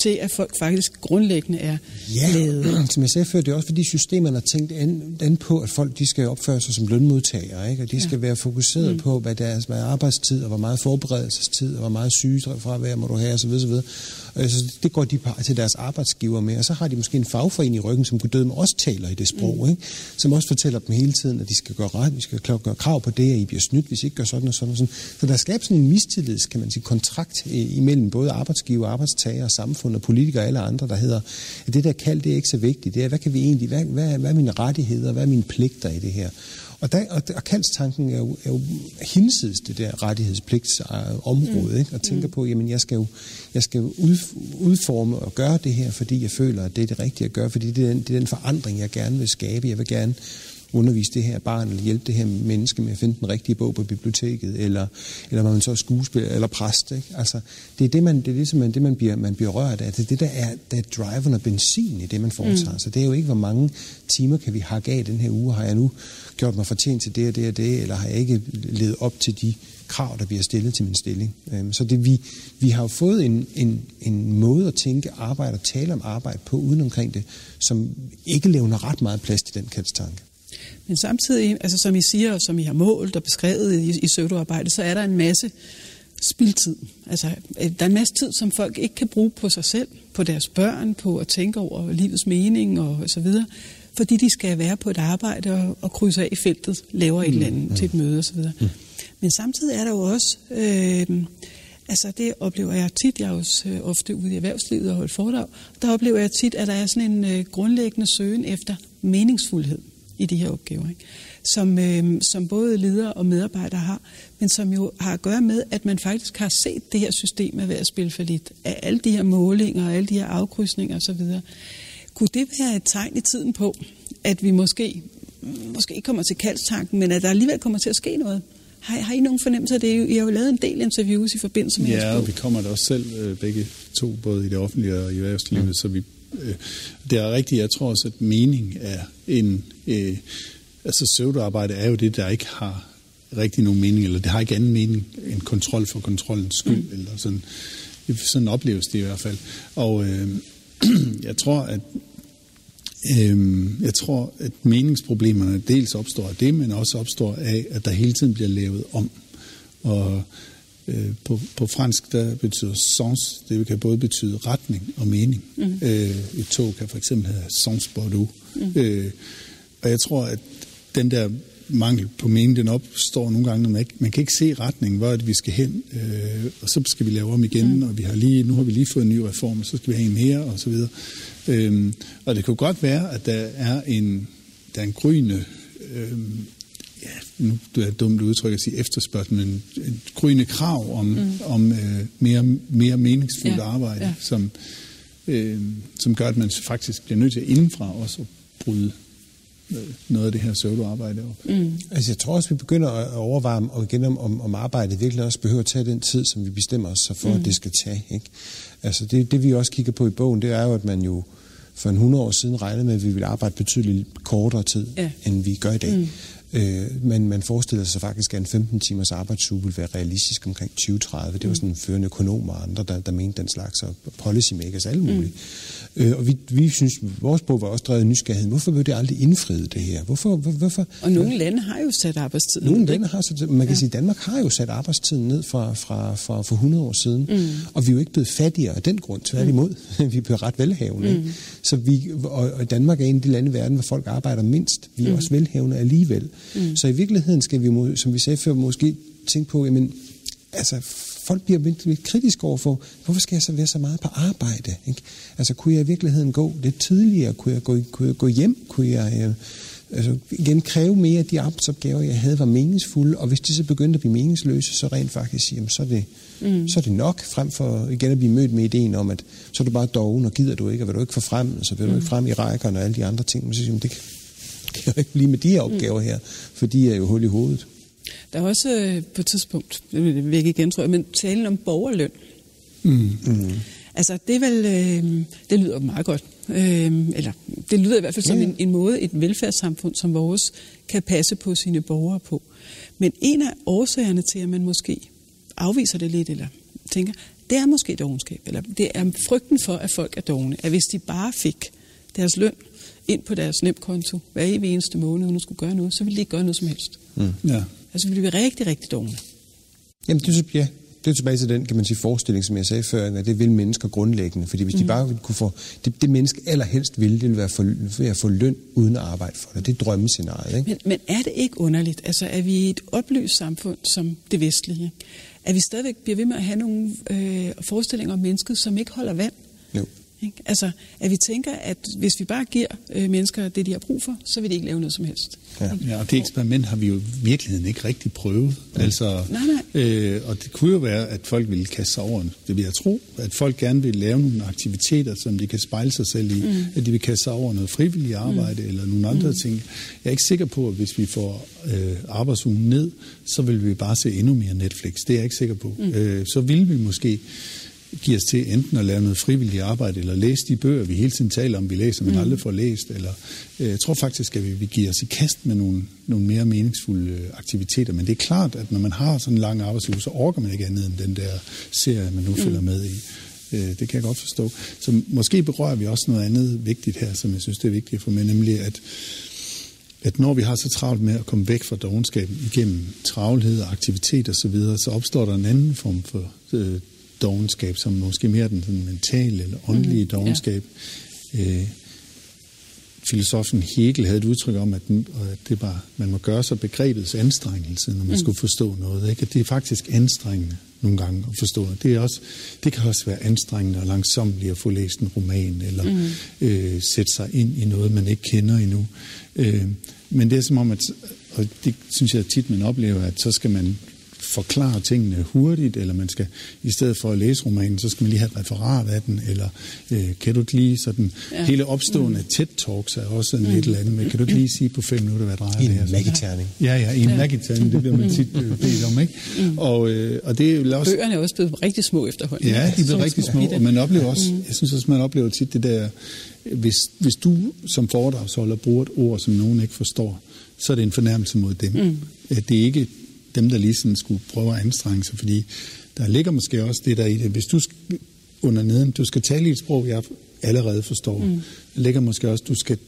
til, at folk faktisk grundlæggende er ja, lavet. som jeg sagde før, det er også fordi systemerne har tænkt an, an på, at folk de skal opføre sig som lønmodtagere, ikke? og de ja. skal være fokuseret mm. på, hvad deres hvad er arbejdstid, og hvor meget forberedelsestid, og hvor meget sygefravær må du have, osv. osv. Så det går de til deres arbejdsgiver med, og så har de måske en fagforening i ryggen, som kunne døde også taler i det sprog, mm. ikke? som også fortæller dem hele tiden, at de skal gøre ret, vi skal gøre krav på det, at I bliver snydt, hvis I ikke gør sådan og sådan og sådan. Så der skabes sådan en mistillid, kan man sige, kontrakt imellem både arbejdsgiver, arbejdstager, samfund og politikere og alle andre, der hedder, at det der kald, det er ikke så vigtigt. Det er, hvad kan vi egentlig, hvad, hvad, hvad er mine rettigheder, hvad er mine pligter i det her? Og, der, og, og kaldstanken er jo, er jo hinsides det der rettighedspligtsområde, mm. ikke? og tænker mm. på, jamen jeg skal jo, jeg skal jo ud, udforme og gøre det her, fordi jeg føler, at det er det rigtige at gøre, fordi det er den, det er den forandring, jeg gerne vil skabe. Jeg vil gerne undervise det her barn, eller hjælpe det her menneske med at finde den rigtige bog på biblioteket, eller, eller man så er skuespiller, eller præst. Ikke? Altså, det er det, man, det, er man, det man, bliver, man bliver rørt af. Det er det, der er, der er driveren og benzin i det, man foretager mm. Så det er jo ikke, hvor mange timer kan vi hakke af den her uge. Har jeg nu gjort mig fortjent til det og det og det, eller har jeg ikke levet op til de krav, der bliver stillet til min stilling. Øhm, så det, vi, vi har jo fået en, en, en måde at tænke arbejde og tale om arbejde på uden omkring det, som ikke levner ret meget plads til den kaldstanke. Men samtidig, altså som I siger, og som I har målt og beskrevet i, i pseudoarbejde, så er der en masse spildtid. Altså, øh, der er en masse tid, som folk ikke kan bruge på sig selv, på deres børn, på at tænke over livets mening og så videre, fordi de skal være på et arbejde og, og krydse af i feltet, laver et eller andet mm. til et møde osv. Mm. Men samtidig er der jo også, øh, altså det oplever jeg tit, jeg er også øh, ofte ude i erhvervslivet og holder foredrag, der oplever jeg tit, at der er sådan en øh, grundlæggende søgen efter meningsfuldhed i de her opgaver, ikke? Som, øh, som både ledere og medarbejdere har, men som jo har at gøre med, at man faktisk har set det her system af ved at spille for lidt, af alle de her målinger og alle de her afkrydsninger osv. Kunne det være et tegn i tiden på, at vi måske, måske ikke kommer til kaldstanken, men at der alligevel kommer til at ske noget? Har, har I nogen fornemmelse af det? I har jo lavet en del interviews i forbindelse med Ja, og vi kommer da også selv øh, begge to, både i det offentlige og i erhvervslivet, mm. så vi, det er rigtigt. Jeg tror også, at mening er en... Øh, altså pseudoarbejde er jo det, der ikke har rigtig nogen mening, eller det har ikke anden mening end kontrol for kontrollens skyld, mm. eller sådan. Sådan opleves det i hvert fald. Og øh, jeg tror, at øh, jeg tror, at meningsproblemerne dels opstår af det, men også opstår af, at der hele tiden bliver lavet om. Og øh, på, på fransk, der betyder sens, det kan både betyde retning og mening. Mm. Øh, et tog kan for eksempel have sens Bordeaux. Mm. Øh, og jeg tror, at den der mangel på mening, den opstår nogle gange, når man ikke, man kan ikke se retningen, hvor er det, vi skal hen, øh, og så skal vi lave om igen, mm. og vi har lige, nu har vi lige fået en ny reform, og så skal vi have en mere, og så videre. Øhm, og det kunne godt være, at der er en, der er en gryende, øhm, ja, nu er det dumt udtryk at sige efterspørgsel, men en gryende krav om, mm. om øh, mere, mere meningsfuldt ja. arbejde, ja. Som, øh, som gør, at man faktisk bliver nødt til indenfra også at bryde noget af det her pseudoarbejde op. Mm. Altså jeg tror også, vi begynder at overveje og igen om, om, om arbejdet virkelig også behøver at tage den tid, som vi bestemmer os for, mm. at det skal tage. Ikke? Altså det, det vi også kigger på i bogen, det er jo, at man jo for en 100 år siden regnede med, at vi ville arbejde betydeligt kortere tid, ja. end vi gør i dag. Mm. Øh, men man forestiller sig faktisk, at en 15 timers arbejdsuge vil være realistisk omkring 2030. Det var mm. sådan en førende økonomer og andre, der, der mente den slags, og policymakers, alle mulige. Mm. Øh, og vi, vi synes, vores bog var også drevet nysgerrighed. Hvorfor blev det aldrig indfriet, det her? Hvorfor, hvor, hvorfor? Og nogle lande har jo sat arbejdstiden Nogle lande har sat, man kan ja. sige, Danmark har jo sat arbejdstiden ned fra, fra, fra for 100 år siden, mm. og vi er jo ikke blevet fattigere af den grund, tværtimod. Mm. vi bliver ret velhavende. Mm. Så vi, og, og Danmark er en af de lande i verden, hvor folk arbejder mindst. Vi er mm. også velhavende alligevel. Mm. Så i virkeligheden skal vi, som vi sagde før, måske tænke på, jamen, altså, folk bliver lidt, lidt kritiske overfor, hvorfor skal jeg så være så meget på arbejde? Ikke? Altså, kunne jeg i virkeligheden gå lidt tidligere? Kunne jeg gå, kunne jeg gå hjem? Kunne jeg øh, altså, igen kræve mere af de arbejdsopgaver, jeg havde, var meningsfulde? Og hvis de så begyndte at blive meningsløse, så rent faktisk, jamen, så er det, mm. så er det nok, frem for igen at blive mødt med ideen om, at så er du bare doven, og gider du ikke, og vil du ikke få frem, så vil du ikke mm. frem i rækkerne og alle de andre ting. Men så siger, det, kan jeg ikke blive med de her opgaver her, for de er jo hul i hovedet. Der er også øh, på et tidspunkt, det vil jeg ikke igen, tror jeg, men talen om borgerløn. Mm. Mm. Altså, det, er vel, øh, det lyder meget godt. Øh, eller det lyder i hvert fald som en, en måde, et velfærdssamfund som vores kan passe på sine borgere på. Men en af årsagerne til, at man måske afviser det lidt, eller tænker, det er måske dogenskab, eller det er frygten for, at folk er dogne, at hvis de bare fik deres løn ind på deres nemkonto hver evig eneste måned, uden at skulle gøre noget, så ville de ikke gøre noget som helst. Mm. Ja. Altså ville de være rigtig, rigtig dogne. Jamen, det, ja, det er tilbage til den, kan man sige, forestilling, som jeg sagde før, at det vil mennesker grundlæggende. Fordi hvis mm. de bare kunne få... Det, det menneske allerhelst ville, det ville være for, ved at få løn uden at arbejde for det. Det er drømmescenariet. Ikke? Men, men er det ikke underligt, altså er vi i et oplyst samfund som det vestlige, at vi stadigvæk bliver ved med at have nogle øh, forestillinger om mennesket, som ikke holder vand? Jo. Ikke? Altså, at vi tænker, at hvis vi bare giver øh, mennesker det, de har brug for, så vil de ikke lave noget som helst. Ja, ja og det eksperiment har vi jo i virkeligheden ikke rigtig prøvet. Ja. Altså, nej, nej. Øh, og det kunne jo være, at folk ville kaste sig over, det vil jeg tro, at folk gerne vil lave nogle aktiviteter, som de kan spejle sig selv i, mm. at de vil kaste sig over noget frivilligt arbejde mm. eller nogle andre mm. ting. Jeg er ikke sikker på, at hvis vi får øh, arbejdsugen ned, så vil vi bare se endnu mere Netflix. Det er jeg ikke sikker på. Mm. Øh, så vil vi måske give os til enten at lave noget frivilligt arbejde, eller læse de bøger, vi hele tiden taler om, vi læser, men mm. aldrig får læst. Eller, øh, jeg tror faktisk, at vi vil give os i kast med nogle, nogle mere meningsfulde øh, aktiviteter. Men det er klart, at når man har sådan en lang arbejdsuge, så orker man ikke andet end den der serie, man nu mm. følger med i. Øh, det kan jeg godt forstå. Så måske berører vi også noget andet vigtigt her, som jeg synes, det er vigtigt for mig, nemlig at at når vi har så travlt med at komme væk fra dogenskaben igennem travlhed og aktivitet osv., så, videre, så opstår der en anden form for øh, dogenskab, som måske mere den, den mentale eller åndelige mm, dogenskab. Ja. Øh, filosofen Hegel havde et udtryk om, at, at det bare, man må gøre sig begrebets anstrengelse, når man mm. skulle forstå noget. Ikke? At det er faktisk anstrengende nogle gange at forstå noget. Det, er også, det kan også være anstrengende og langsomt at få læst en roman, eller mm. øh, sætte sig ind i noget, man ikke kender endnu. Øh, men det er som om, at, og det synes jeg tit, man oplever, at så skal man forklare tingene hurtigt, eller man skal, i stedet for at læse romanen, så skal man lige have et referat af den, eller øh, kan du ikke lige sådan, ja. hele opstående mm. TED-talks er også en mm. lidt eller andet, men kan du ikke lige sige på fem minutter, hvad drejer det her? En magiterning. Ja, ja, en ja. magiterning, det bliver man tit øh, bedt om, ikke? Mm. Og, øh, og det er jo også... Bøgerne er også blevet rigtig små efterhånden. Ja, de er blevet rigtig små, og man oplever også, mm. jeg synes også, man oplever tit det der, hvis, hvis du som foredragsholder bruger et ord, som nogen ikke forstår, så er det en fornærmelse mod dem. Mm. Det er ikke dem, der lige sådan skulle prøve at anstrenge sig, fordi der ligger måske også det der i det. Hvis du under neden, du skal tale i et sprog, jeg allerede forstår, mm. der ligger måske også, du skal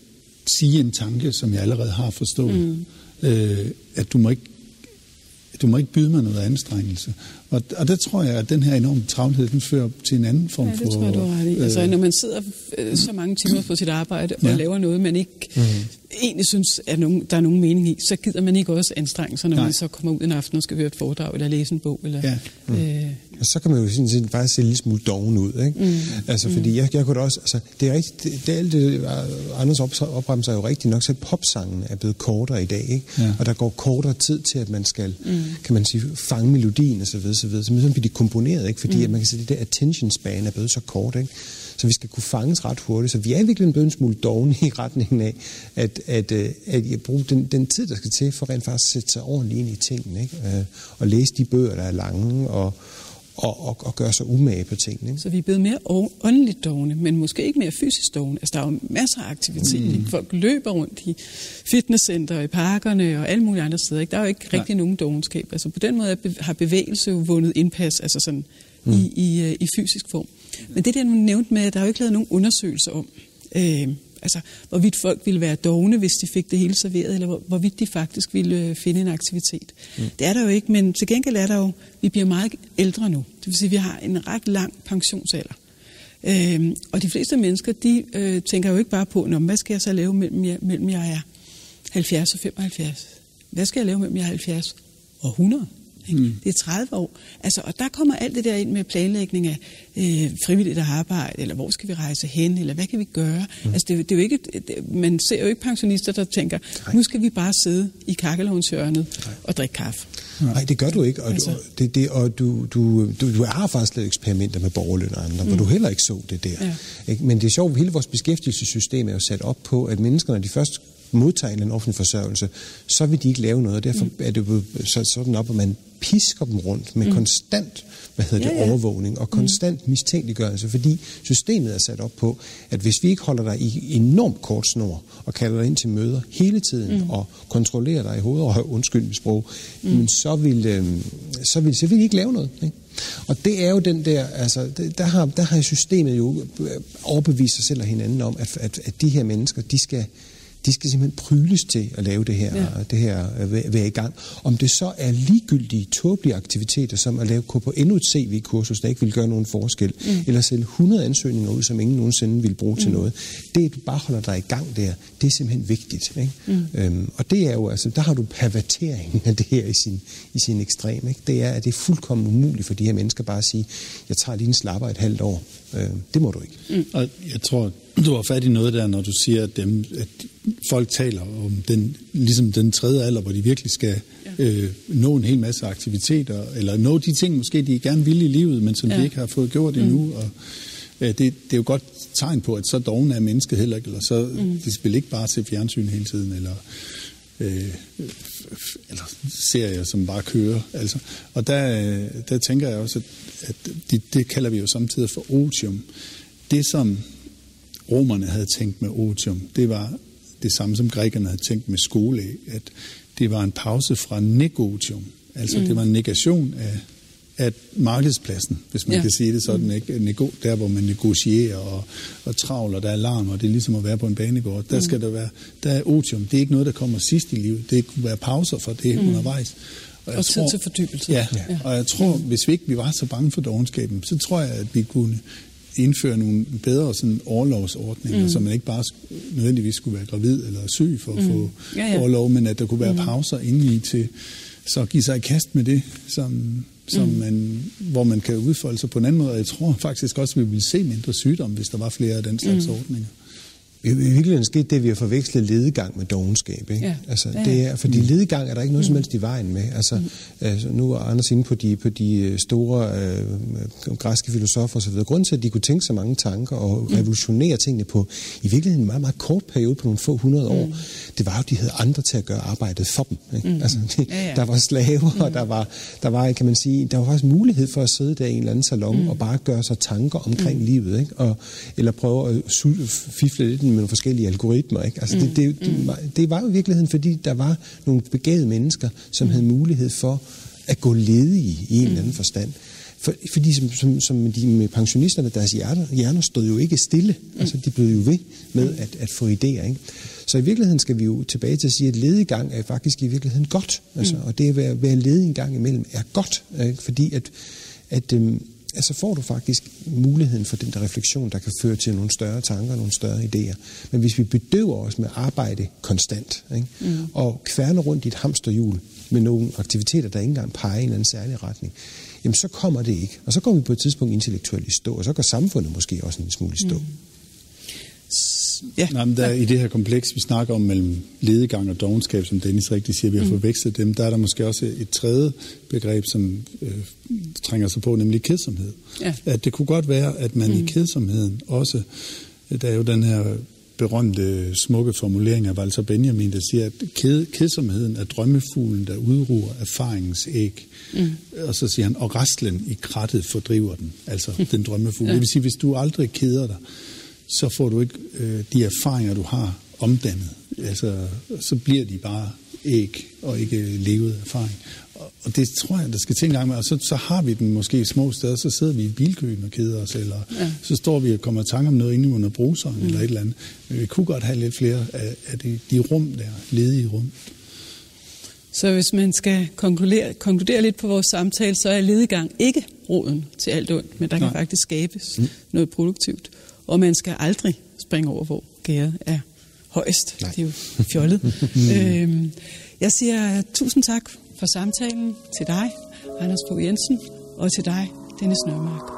sige en tanke, som jeg allerede har forstået. Mm. Øh, at du må ikke du må ikke byde mig noget anstrengelse. Og, og der tror jeg, at den her enorme travlhed, den fører til en anden form for... Ja, det tror jeg, du har ret i. Øh, altså, når man sidder øh, så mange timer på sit arbejde og ja. laver noget, man ikke mm. egentlig synes, at nogen, der er nogen mening i, så gider man ikke også anstrenge sig, når Nej. man så kommer ud en aften og skal høre et foredrag eller læse en bog. Eller, ja. Mm. Øh, og så kan man jo sådan set faktisk se lidt smule doven ud. Ikke? Mm. Altså, fordi mm. jeg, jeg kunne da også... Altså, det er rigtigt... Det, det, alt det, Anders op, opremser jo rigtigt nok, så popsangen er blevet kortere i dag. Ikke? Ja. Og der går kortere tid til, at man skal, mm. kan man sige, fange melodien osv. Så, videre, så, videre. så bliver de komponeret, ikke? fordi mm. at man kan sige, at det der attention span er blevet så kort. Ikke? Så vi skal kunne fanges ret hurtigt. Så vi er virkelig blevet en smule dogne i retningen af, at, at, øh, at, at bruge den, den tid, der skal til for rent faktisk at sætte sig ordentligt ind i tingene. Ikke? Øh, og læse de bøger, der er lange, og, og, og, og gøre sig umage på tingene. Ikke? Så vi er blevet mere åndeligt dogne, men måske ikke mere fysisk dogne. Altså, der er jo masser af aktivitet. Mm. Folk løber rundt i fitnesscenter, i parkerne og alle mulige andre steder. Ikke? Der er jo ikke Nej. rigtig nogen dogenskab. Altså, på den måde har bevægelse jo vundet indpas altså sådan, mm. i, i, øh, i fysisk form. Men det der, du nævnte med, at der er jo ikke lavet nogen undersøgelser om, øh, altså, hvorvidt folk ville være dogne, hvis de fik det hele serveret, eller hvor, hvorvidt de faktisk ville øh, finde en aktivitet. Mm. Det er der jo ikke, men til gengæld er der jo, vi bliver meget ældre nu. Det vil sige, at vi har en ret lang pensionsalder. Øhm, og de fleste mennesker, de øh, tænker jo ikke bare på, hvad skal jeg så lave mellem jeg, mellem jeg er 70 og 75? Hvad skal jeg lave mellem jeg er 70 og 100? Mm. Det er 30 år. Altså, og der kommer alt det der ind med planlægning af øh, frivilligt arbejde, eller hvor skal vi rejse hen, eller hvad kan vi gøre? Mm. Altså, det, det er jo ikke, det, man ser jo ikke pensionister, der tænker, Nej. nu skal vi bare sidde i kakkelovnshjørnet og drikke kaffe. Nej, det gør du ikke. Og, altså. du, det, det, og du, du, du, du har faktisk lavet eksperimenter med borgerløn og andre, mm. hvor du heller ikke så det der. Ja. Ikke? Men det er sjovt, hele vores beskæftigelsessystem er jo sat op på, at mennesker, når de først modtager en offentlig forsørgelse, så vil de ikke lave noget. Derfor mm. er det jo sådan op, at man pisker dem rundt med mm. konstant hvad hedder det, ja, ja. overvågning og mm. konstant mm. mistænkeliggørelse, fordi systemet er sat op på, at hvis vi ikke holder dig i enormt kort snor og kalder dig ind til møder hele tiden mm. og kontrollerer dig i hovedet og undskyld med sprog, mm. men så vil, øh, så, vil, så vil de ikke lave noget. Ikke? Og det er jo den der, altså, der har, der har systemet jo overbevist sig selv og hinanden om, at, at, at de her mennesker, de skal, de skal simpelthen pryles til at lave det her, ja. det her øh, være i gang. Om det så er ligegyldige, tåbelige aktiviteter, som at lave, endnu et CV-kursus, der ikke vil gøre nogen forskel, mm. eller sælge 100 ansøgninger ud, som ingen nogensinde vil bruge mm. til noget. Det, at du bare holder dig i gang der, det er simpelthen vigtigt. Ikke? Mm. Øhm, og det er jo, altså, der har du perverteringen af det her i sin, i sin ekstrem. Ikke? Det er, at det er fuldkommen umuligt for de her mennesker bare at sige, jeg tager lige en slapper et halvt år. Øh, det må du ikke. Mm. Og jeg tror, du har fat i noget der, når du siger, at, dem, at folk taler om den, ligesom den tredje alder, hvor de virkelig skal ja. øh, nå en hel masse aktiviteter, eller nå de ting, måske de gerne vil i livet, men som ja. de ikke har fået gjort mm. endnu. Og, øh, det, det er jo godt tegn på, at så doven er mennesket heller ikke, eller så mm. de spiller ikke bare til fjernsyn hele tiden, eller øh, eller serier, som bare kører. Altså. Og der, der tænker jeg også, at, at det, det kalder vi jo samtidig for otium. Det, som romerne havde tænkt med otium, det var det samme, som grækerne havde tænkt med skole, at det var en pause fra negotium. Altså mm. det var en negation af, at markedspladsen, hvis man Ja. kan sige det sådan, mm. ikke? Nego, der hvor man negocierer og, og travler, der er alarm, og det er ligesom at være på en banegård, der skal der være, der er otium. Det er ikke noget, der kommer sidst i livet. Det kunne være pauser for det mm. undervejs. Og tid til fordybelse. Ja, Ja. og jeg tror, hvis vi ikke vi var så bange for dogenskaben, så tror jeg, at vi kunne indføre nogle bedre sådan overlovsordninger, mm. så man ikke bare nødvendigvis skulle være gravid eller syg for at mm. få Ja, ja, ja. ja. overlov, men at der kunne være mm. pauser indeni til så at give sig i kast med det, som, som mm. man, hvor man kan udfolde sig på en anden måde. Og jeg tror faktisk også, at vi ville se mindre sygdom, hvis der var flere af den slags mm. ordninger. I, virkeligheden skete det, at vi har forvekslet ledegang med dogenskab. Ikke? Ja. Altså, det er, fordi ledegang er der ikke noget som helst i vejen med. Altså, altså, nu er Anders inde på de, på de øh, store øh, græske filosofer osv. Grunden til, at de kunne tænke så mange tanker og revolutionere tingene på i virkeligheden en meget, meget kort periode på nogle få hundrede år, det var jo, at de havde andre til at gøre arbejdet for dem. Ikke? Altså, de, Ja, ja. Der var slaver, og der var, der var, kan man sige, der var faktisk mulighed for at sidde der i en eller anden salon mm. og bare gøre sig tanker omkring mm. livet, ikke? Og, eller prøve at fifle lidt med nogle forskellige algoritmer. Ikke? Altså, det, det, det, var, det var jo i virkeligheden, fordi der var nogle begavede mennesker, som mm. havde mulighed for at gå ledige i en eller anden forstand. For, fordi som, som, som de med pensionisterne, deres hjerner, hjerner stod jo ikke stille. Altså, de blev jo ved med at, at få idéer. Ikke? Så i virkeligheden skal vi jo tilbage til at sige, at ledegang er faktisk i virkeligheden godt. Altså, Og det at være, være ledig en gang imellem er godt, ikke? fordi at, at øhm, altså får du faktisk muligheden for den der refleksion, der kan føre til nogle større tanker, nogle større idéer. Men hvis vi bedøver os med arbejde konstant, ikke? Mm. og kværner rundt i et hamsterhjul med nogle aktiviteter, der ikke engang peger i en eller anden særlig retning, jamen så kommer det ikke. Og så kommer vi på et tidspunkt intellektuelt i stå, og så går samfundet måske også en smule i stå. Mm. Ja. Nej, men der, i det her kompleks, vi snakker om mellem ledegang og dogenskab, som Dennis rigtig siger, vi har mm. forvekslet dem, der er der måske også et tredje begreb, som øh, trænger sig på, nemlig kedsomhed. Ja. At det kunne godt være, at man mm. i kedsomheden også, der er jo den her berømte, smukke formulering af Walter Benjamin, der siger, at ked, kedsomheden er drømmefuglen, der udruer erfaringens æg. Mm. Og så siger han, og restlen i krattet fordriver den, altså mm. den drømmefugl. Ja. Det vil sige, hvis du aldrig keder dig, så får du ikke øh, de erfaringer, du har omdannet. Altså, så bliver de bare æg og ikke levet erfaring. Og, det tror jeg, der skal til en gang med. Og så, så har vi den måske i små steder, så sidder vi i bilkøen og keder os, eller ja. så står vi og kommer i tanke om noget inde under bruseren, mm. eller et eller andet. Men vi kunne godt have lidt flere af, af de, de rum der, ledige rum. Så hvis man skal konkludere, konkludere lidt på vores samtale, så er ledegang ikke roden til alt ondt, men der kan Nej. faktisk skabes mm. noget produktivt. Og man skal aldrig springe over, hvor gæret er højst. Nej. Det er jo fjollet. øhm, jeg siger tusind tak for samtalen til dig, Anders Fogh Jensen, og til dig, Dennis Nørmark.